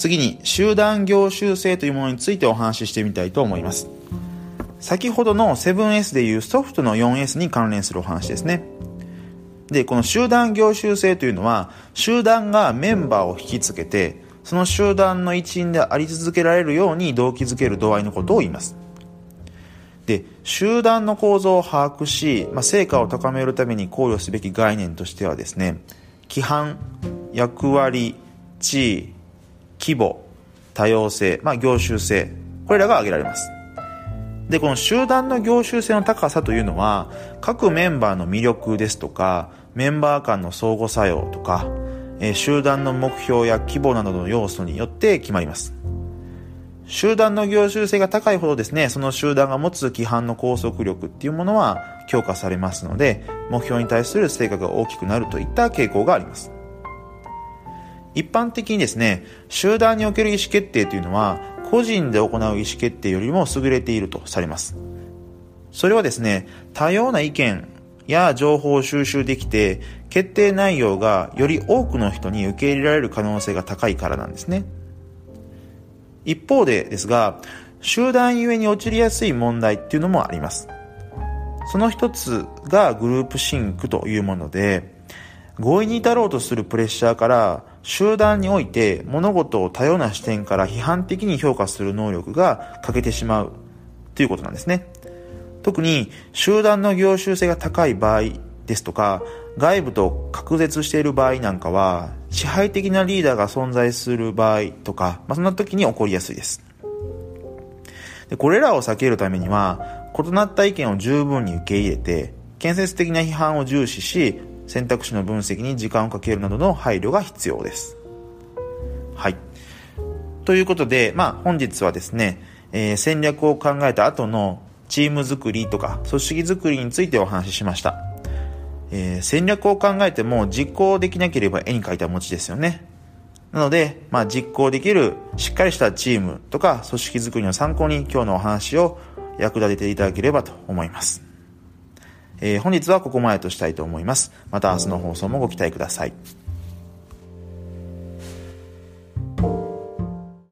次に集団業習性というものについてお話ししてみたいと思います。先ほどの 7S でいうソフトの 4S に関連するお話ですね。でこの集団業習性というのは集団がメンバーを引きつけてその集団の一員であり続けられるように動機づける度合いのことを言います。で集団の構造を把握し、まあ、成果を高めるために考慮すべき概念としてはですね規範役割地位規模多様性、まあ、業種性これらが挙げられますでこの集団の業種性の高さというのは各メンバーの魅力ですとかメンバー間の相互作用とか、え、集団の目標や規模などの要素によって決まります集団の業種性が高いほどですね、その集団が持つ規範の拘束力っていうものは強化されますので、目標に対する成果が大きくなるといった傾向があります。一般的にですね、集団における意思決定というのは、個人で行う意思決定よりも優れているとされます。それはですね、多様な意見や情報を収集できて、決定内容がより多くの人に受け入れられる可能性が高いからなんですね。一方でですが、集団ゆえに陥りやすい問題っていうのもあります。その一つがグループシンクというもので、合意に至ろうとするプレッシャーから集団において物事を多様な視点から批判的に評価する能力が欠けてしまうということなんですね。特に集団の業種性が高い場合ですとか、外部と隔絶している場合なんかは、支配的なリーダーが存在する場合とか、まあ、そんな時に起こりやすいです。でこれらを避けるためには、異なった意見を十分に受け入れて、建設的な批判を重視し、選択肢の分析に時間をかけるなどの配慮が必要です。はい。ということで、まあ本日はですね、えー、戦略を考えた後のチーム作りとか組織作りについてお話ししました。えー、戦略を考えても実行できなければ絵に描いた餅ですよね。なので、まあ、実行できるしっかりしたチームとか組織づくりの参考に今日のお話を役立てていただければと思います。えー、本日はここまでとしたいと思います。また明日の放送もご期待ください。